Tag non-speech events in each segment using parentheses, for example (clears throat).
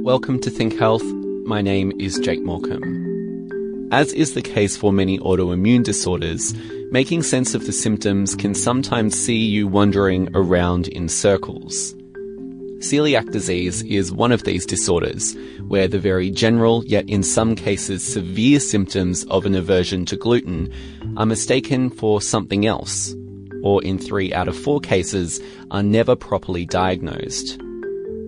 welcome to Think Health. My name is Jake Morecambe. As is the case for many autoimmune disorders, making sense of the symptoms can sometimes see you wandering around in circles. Celiac disease is one of these disorders, where the very general, yet in some cases severe symptoms of an aversion to gluten are mistaken for something else, or in three out of four cases are never properly diagnosed.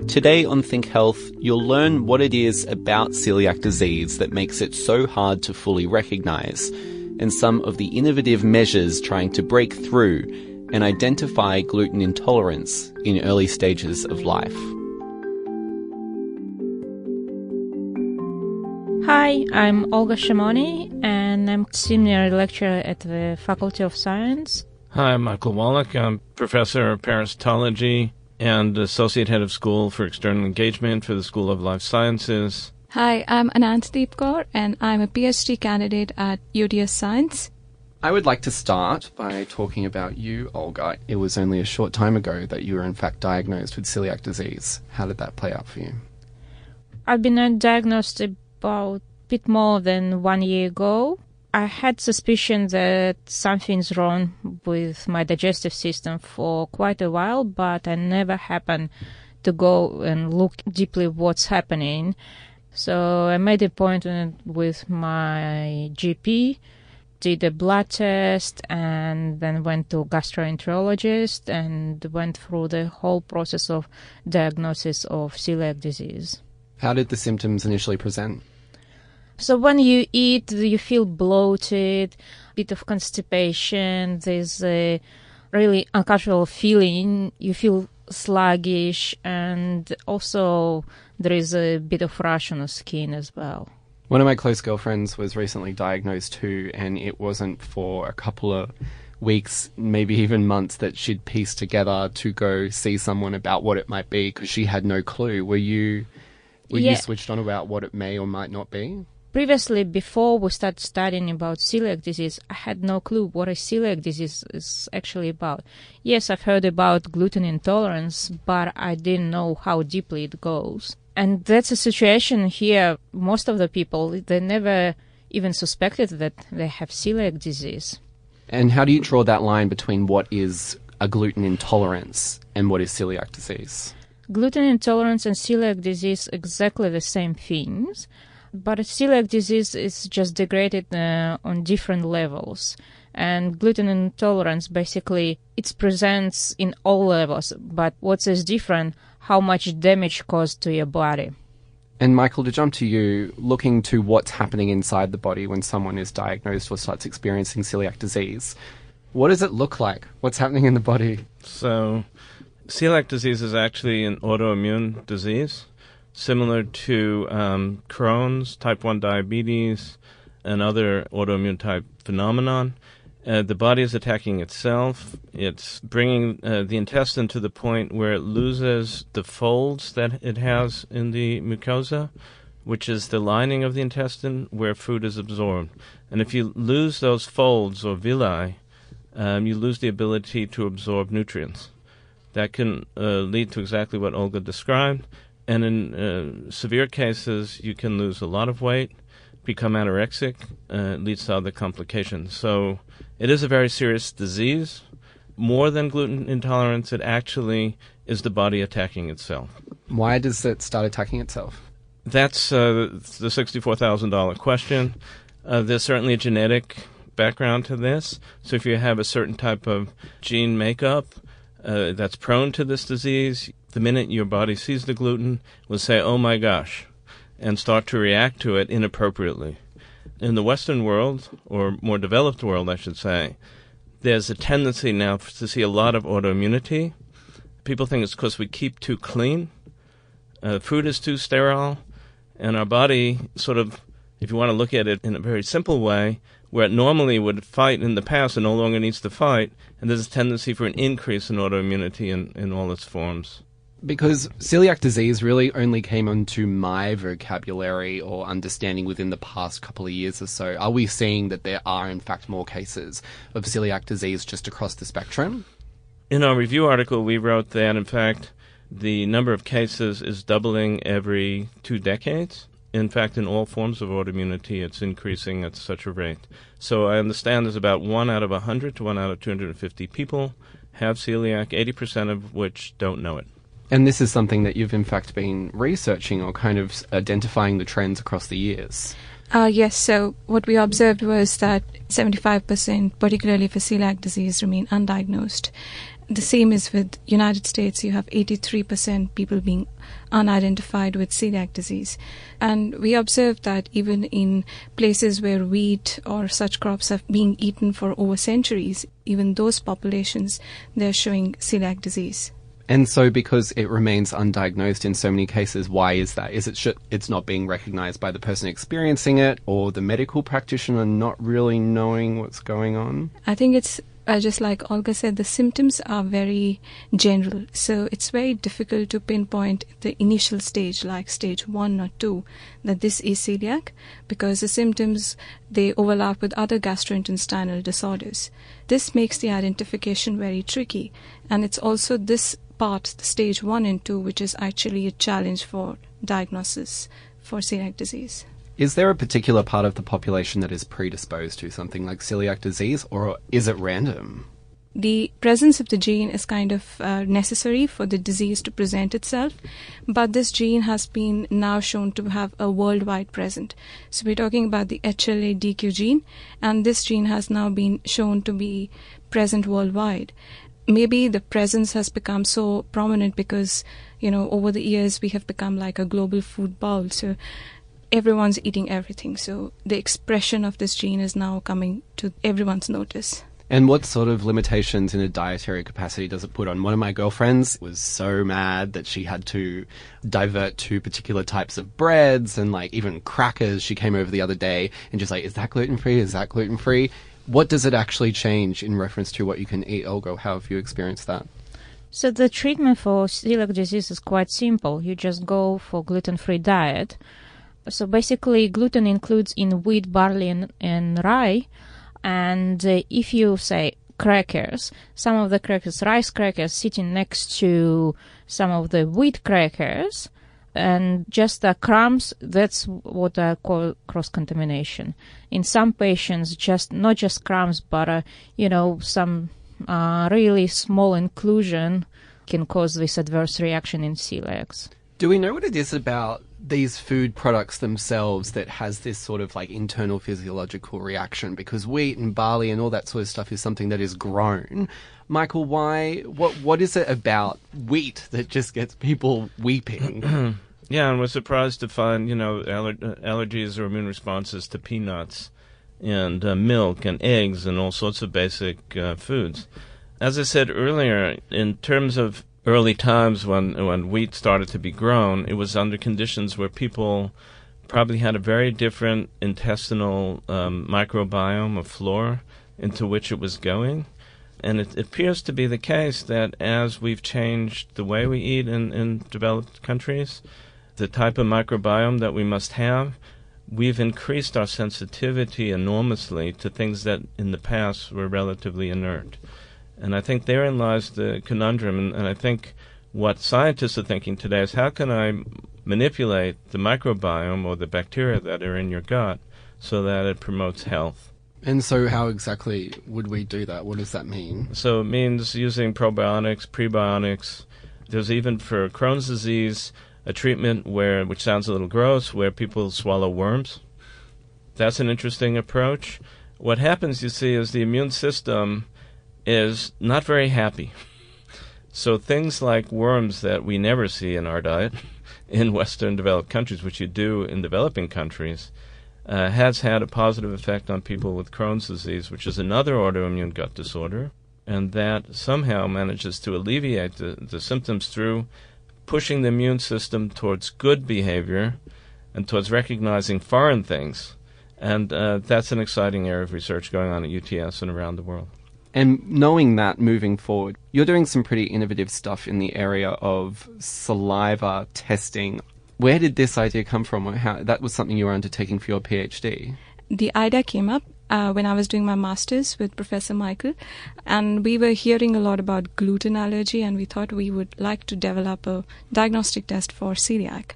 Today on Think Health, you'll learn what it is about celiac disease that makes it so hard to fully recognize, and some of the innovative measures trying to break through and identify gluten intolerance in early stages of life. Hi, I'm Olga Shimoni, and I'm senior lecturer at the Faculty of Science. Hi, I'm Michael Wallach. I'm professor of parasitology and associate head of school for external engagement for the School of Life Sciences. Hi, I'm Anantdeep Kaur, and I'm a PhD candidate at UTS Science. I would like to start by talking about you, Olga. It was only a short time ago that you were in fact diagnosed with celiac disease. How did that play out for you? I've been diagnosed about a bit more than one year ago. I had suspicion that something's wrong with my digestive system for quite a while, but I never happened to go and look deeply what's happening. So I made an appointment with my GP did a blood test and then went to gastroenterologist and went through the whole process of diagnosis of celiac disease. How did the symptoms initially present? So when you eat, you feel bloated, bit of constipation. There's a really uncomfortable feeling. You feel sluggish, and also there is a bit of rash on the skin as well. One of my close girlfriends was recently diagnosed too, and it wasn't for a couple of weeks, maybe even months, that she'd piece together to go see someone about what it might be because she had no clue. Were you were Yeah. you switched on about what it may or might not be? Previously, before we started studying about celiac disease, I had no clue what a celiac disease is actually about. Yes, I've heard about gluten intolerance, but I didn't know how deeply it goes. And that's a situation here. Most of the people, they never even suspected that they have celiac disease. And how do you draw that line between what is a gluten intolerance and what is celiac disease? Gluten intolerance and celiac disease exactly the same things, but celiac disease is just degraded uh, on different levels. And gluten intolerance basically it presents in all levels, but what is different, how much damage caused to your body. And Michael, to jump to you, looking to what's happening inside the body when someone is diagnosed or starts experiencing celiac disease, what does it look like? What's happening in the body? So, celiac disease is actually an autoimmune disease, similar to um, Crohn's, type 1 diabetes, and other autoimmune type phenomenon. Uh, the body is attacking itself. It's bringing uh, the intestine to the point where it loses the folds that it has in the mucosa, which is the lining of the intestine where food is absorbed. And if you lose those folds or villi, um, you lose the ability to absorb nutrients. That can uh, lead to exactly what Olga described. And in uh, severe cases, you can lose a lot of weight, become anorexic, uh, leads to other complications. So it is a very serious disease. More than gluten intolerance, it actually is the body attacking itself. Why does it start attacking itself? That's uh, the $64,000 question. Uh, there's certainly a genetic background to this. So if you have a certain type of gene makeup uh, that's prone to this disease, the minute your body sees the gluten, will say, oh my gosh, and start to react to it inappropriately. In the Western world, or more developed world, I should say, there's a tendency now to see a lot of autoimmunity. People think it's because we keep too clean, uh, food is too sterile, and our body sort of, if you want to look at it in a very simple way, where it normally would fight in the past and no longer needs to fight, and there's a tendency for an increase in autoimmunity in, in all its forms. Because celiac disease really only came onto my vocabulary or understanding within the past couple of years or so. Are we seeing that there are, in fact, more cases of celiac disease just across the spectrum? In our review article, we wrote that, in fact, The number of cases is doubling every two decades. In fact, in all forms of autoimmunity, it's increasing at such a rate. So I understand there's about one out of 100 to one out of 250 people have celiac, 80% of which don't know it. And this is something that you've in fact been researching or kind of identifying the trends across the years. Uh, yes, so what we observed was that 75%, particularly for celiac disease, remain undiagnosed. The same is with United States. You have 83% people being unidentified with celiac disease. And we observed that even in places where wheat or such crops have been eaten for over centuries, even those populations, they're showing celiac disease. And so, because it remains undiagnosed in so many cases, why is that? Is it sh- it's not being recognized by the person experiencing it, or the medical practitioner not really knowing what's going on? I think it's uh, just like Olga said, the symptoms are very general. So it's very difficult to pinpoint the initial stage, like stage one or two, that this is celiac, because the symptoms they overlap with other gastrointestinal disorders. This makes the identification very tricky, and it's also this part, the stage one and two, which is actually a challenge for diagnosis for celiac disease. Is there a particular part of the population that is predisposed to something like celiac disease, or is it random? The presence of the gene is kind of uh, necessary for the disease to present itself, but this gene has been now shown to have a worldwide present. So we're talking about the HLA-DQ gene, and this gene has now been shown to be present worldwide maybe the presence has become so prominent because you know over the years we have become like a global food bowl so everyone's eating everything so the expression of this gene is now coming to everyone's notice and what sort of limitations in a dietary capacity does it put on? One of my girlfriends was so mad that she had to divert to particular types of breads and like even crackers. She came over the other day and just like, is that gluten free? Is that gluten free? What does it actually change in reference to what you can eat, Olga? How have you experienced that? So the treatment for celiac disease is quite simple. You just go for gluten-free diet. So basically, gluten includes in wheat, barley, and, and rye. And uh, if you say crackers, some of the crackers, rice crackers, sitting next to some of the wheat crackers, and just the crumbs that's what i call cross contamination in some patients just not just crumbs but uh, you know some uh, really small inclusion can cause this adverse reaction in celiacs do we know what it is about these food products themselves that has this sort of like internal physiological reaction? Because wheat and barley and all that sort of stuff is something that is grown. Michael why what what is it about wheat that just gets people weeping (clears throat) Yeah, and was surprised to find, you know, aller- allergies or immune responses to peanuts and uh, milk and eggs and all sorts of basic uh, foods. As I said earlier, in terms of early times when when wheat started to be grown, it was under conditions where people probably had a very different intestinal um, microbiome of flora into which it was going. And it, it, appears to be the case that as we've changed the way we eat in, in developed countries, the type of microbiome that we must have, we've increased our sensitivity enormously to things that in the past were relatively inert. And I think therein lies the conundrum. And, and I think what scientists are thinking today is how can I manipulate the microbiome or the bacteria that are in your gut so that it promotes health? And so, how exactly would we do that? What does that mean? So, it means using probiotics, prebiotics. There's even for Crohn's disease, a treatment where, which sounds a little gross, where people swallow worms. That's an interesting approach. What happens, you see, is the immune system is not very happy. So things like worms that we never see in our diet (laughs) in Western developed countries, which you do in developing countries, uh, has had a positive effect on people with Crohn's disease, which is another autoimmune gut disorder, and that somehow manages to alleviate the, the symptoms through pushing the immune system towards good behavior and towards recognizing foreign things. And uh, that's an exciting area of research going on at UTS and around the world. And knowing that moving forward, you're doing some pretty innovative stuff in the area of saliva testing. Where did this idea come from? How, that was something you were undertaking for your PhD. The idea came up uh, when I was doing my master's with Professor Michael, and we were hearing a lot about gluten allergy, and we thought we would like to develop a diagnostic test for celiac.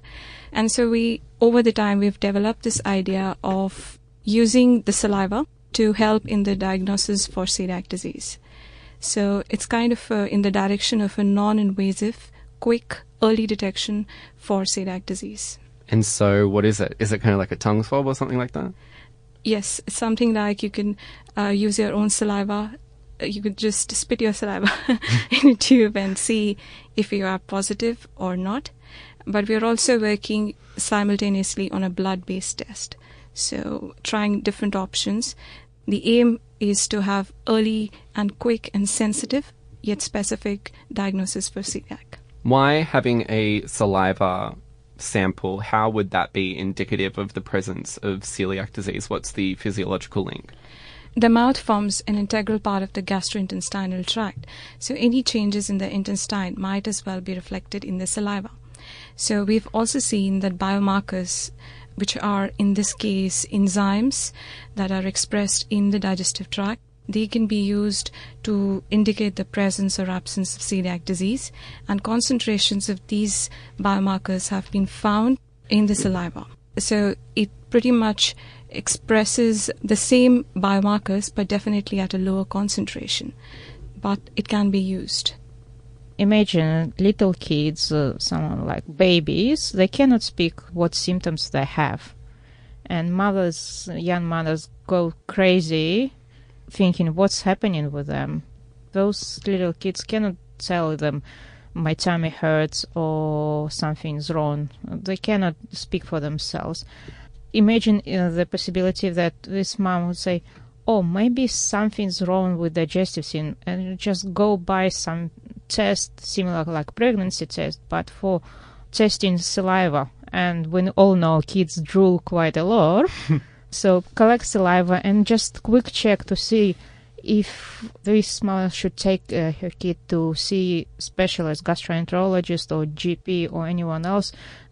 And so we, over the time, we've developed this idea of using the saliva to help in the diagnosis for celiac disease. So it's kind of uh, in the direction of a non-invasive, quick, early detection for celiac disease. And so, what is it? Is it kind of like a tongue swab or something like that? Yes, something like you can uh, use your own saliva. Uh, You could just spit your saliva (laughs) in a tube and see if you are positive or not. But we're also working simultaneously on a blood based test. So, trying different options. The aim is to have early and quick and sensitive, yet specific diagnosis for celiac. Why having a saliva sample? How would that be indicative of the presence of celiac disease? What's the physiological link? The mouth forms an integral part of the gastrointestinal tract, so any changes in the intestine might as well be reflected in the saliva. So we've also seen that biomarkers, which are in this case enzymes that are expressed in the digestive tract, they can be used to indicate the presence or absence of celiac disease, and concentrations of these biomarkers have been found in the saliva. So it pretty much expresses the same biomarkers, but definitely at a lower concentration. But it can be used. Imagine little kids, uh, someone like babies, they cannot speak what symptoms they have. And mothers, young mothers, go crazy thinking what's happening with them. Those little kids cannot tell them my tummy hurts or something's wrong. They cannot speak for themselves. Imagine uh, the possibility that this mom would say, "Oh, maybe something's wrong with digestive system," and just go buy some test similar like pregnancy test, but for testing saliva. And we all know kids drool quite a lot. (laughs) So collect saliva and just quick check to see if this mother should take uh, her kid to see specialist gastroenterologist or GP or anyone else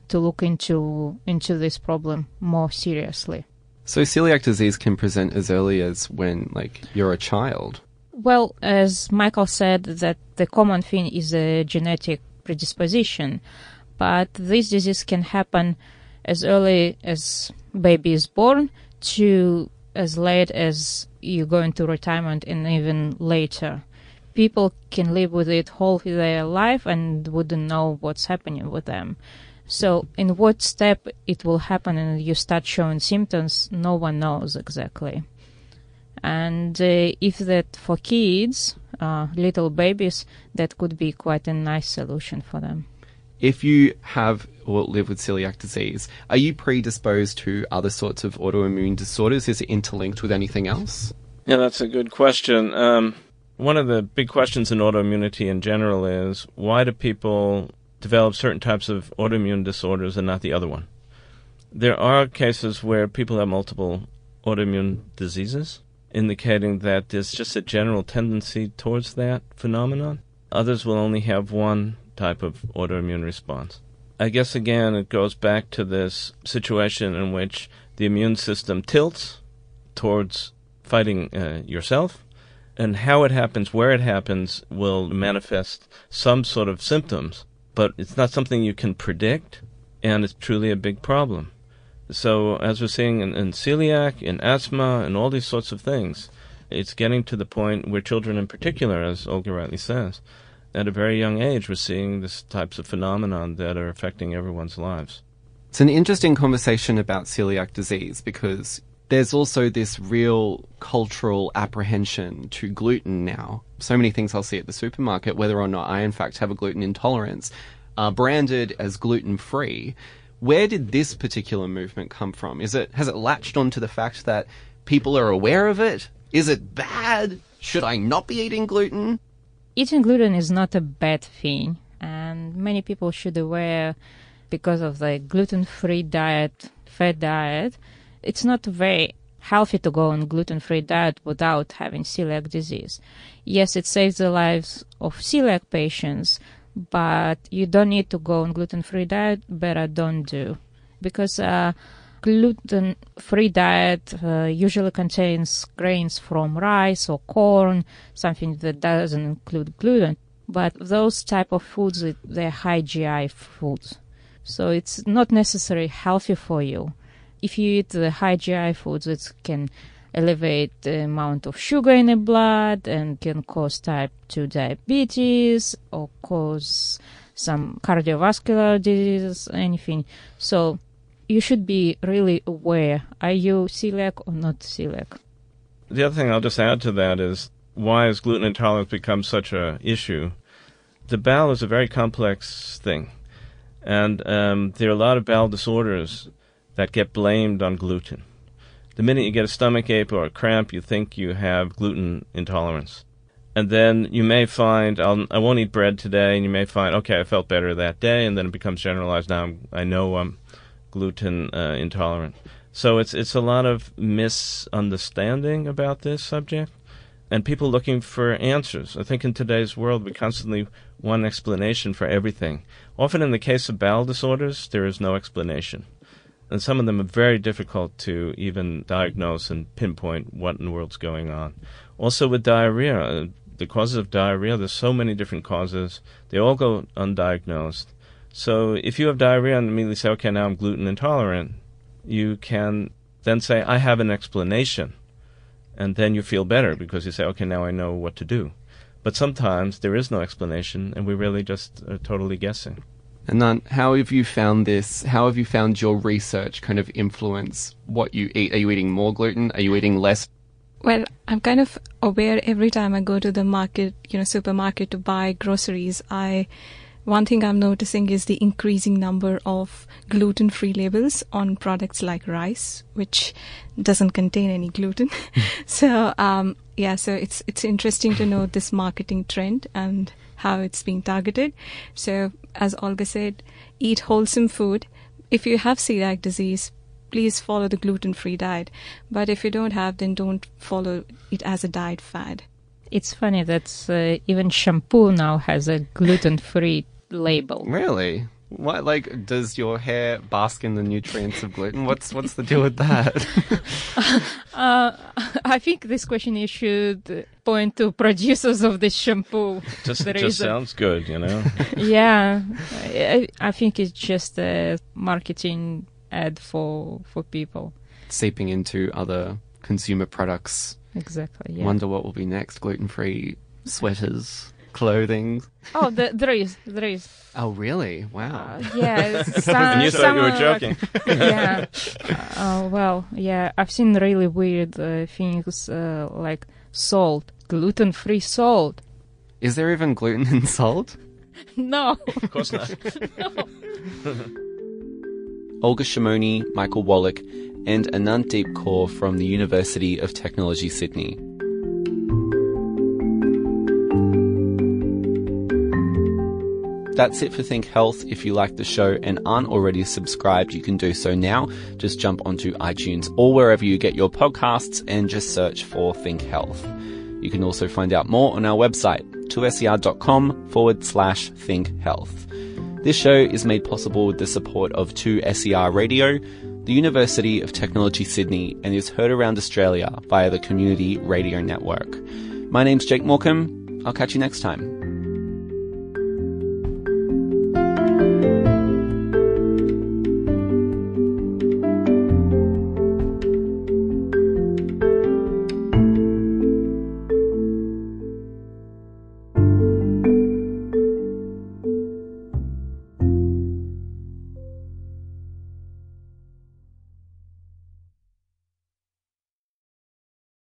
to look into into this problem more seriously. So, celiac disease can present as early as when, like, you're a child. Well, as Michael said, that the common thing is a genetic predisposition, but this disease can happen as early as baby is born to as late as you go into retirement and even later. People can live with it whole their life and wouldn't know what's happening with them. So, in what step it will happen and you start showing symptoms, no one knows exactly. And uh, if that for kids, uh, little babies, that could be quite a nice solution for them. If you have or live with celiac disease, are you predisposed to other sorts of autoimmune disorders? Is it interlinked with anything else? Yeah, that's a good question. Um, one of the big questions in autoimmunity in general is why do people develop certain types of autoimmune disorders and not the other one? There are cases where people have multiple autoimmune diseases, indicating that there's just a general tendency towards that phenomenon. Others will only have one type of autoimmune response. I guess again it goes back to this situation in which the immune system tilts towards fighting uh, yourself, and how it happens, where it happens, will manifest some sort of symptoms, but it's not something you can predict, and it's truly a big problem. So, as we're seeing in, in celiac, in asthma, and all these sorts of things, it's getting to the point where children, in particular, as Olga rightly says, at a very young age, we're seeing these types of phenomenon that are affecting everyone's lives. It's an interesting conversation about celiac disease because there's also this real cultural apprehension to gluten now. So many things I'll see at the supermarket, whether or not I in fact have a gluten intolerance, are branded as gluten free. Where did this particular movement come from? Is it has it latched onto the fact that people are aware of it? Is it bad? Should I not be eating gluten? Eating gluten is not a bad thing, and many people should aware because of the gluten-free diet, fat diet. It's not very healthy to go on gluten-free diet without having celiac disease. Yes, it saves the lives of celiac patients, but you don't need to go on gluten-free diet. Better don't do, because uh, gluten free diet uh, usually contains grains from rice or corn, something that doesn't include gluten. But those type of foods, they're high GI foods. So it's not necessarily healthy for you. If you eat the high GI foods, it can elevate the amount of sugar in the blood and can cause type 2 diabetes or cause some cardiovascular diseases, anything. So you should be really aware. Are you celiac or not celiac? The other thing I'll just add to that is why has gluten intolerance become such a issue? The bowel is a very complex thing, and um, there are a lot of bowel disorders that get blamed on gluten. The minute you get a stomach ache or a cramp, you think you have gluten intolerance. And then you may find, I'll, I will not eat bread today, and you may find, okay, I felt better that day, and then it becomes generalized. Now I'm, i know I'm gluten uh, intolerant. So it's it's a lot of misunderstanding about this subject, and people looking for answers. I think in today's world we constantly want explanation for everything. Often in the case of bowel disorders, there is no explanation and some of them are very difficult to even diagnose and pinpoint what in the world's going on. Also with diarrhea, uh, the causes of diarrhea, there's so many different causes. They all go undiagnosed. So if you have diarrhea and immediately say, okay, now I'm gluten intolerant, you can then say, I have an explanation. And then you feel better because you say, okay, now I know what to do. But sometimes there is no explanation and we really just are totally guessing. And then, how have you found this? How have you found your research kind of influence what you eat? Are you eating more gluten? Are you eating less? Well, I'm kind of aware every time I go to the market, you know, supermarket to buy groceries, I one thing I'm noticing is the increasing number of gluten free labels on products like rice, which doesn't contain any gluten. (laughs) so, um, yeah, so it's, it's interesting to know this marketing trend and how it's being targeted. So, as Olga said, eat wholesome food. If you have celiac disease, please follow the gluten free diet. But if you don't have, then don't follow it as a diet fad. It's funny that uh, even shampoo now has a gluten free label. Really? What like does your hair bask in the nutrients of gluten? What's what's the deal with that? (laughs) uh, I think this question you should point to producers of this shampoo. Just, just sounds good, you know. (laughs) yeah, I, I think it's just a marketing ad for for people seeping into other consumer products. Exactly. Yeah. Wonder what will be next: gluten-free sweaters clothing. Oh, the, there is, there is. Oh, really? Wow. Uh, (laughs) yeah. Some, and you thought you were joking. Like, yeah. Uh, well, yeah. I've seen really weird uh, things uh, like salt, gluten-free salt. Is there even gluten in salt? (laughs) no. Of course not. (laughs) no. Olga Shimoni, Michael Wallach, and Anant Deep Kaur from the University of Technology, Sydney. That's it for Think Health. If you like the show and aren't already subscribed, you can do so now. Just jump onto iTunes or wherever you get your podcasts and just search for Think Health. You can also find out more on our website, 2ser.com forward slash think health. This show is made possible with the support of 2SER Radio, the University of Technology Sydney, and is heard around Australia via the Community Radio Network. My name's Jake Morecambe. I'll catch you next time.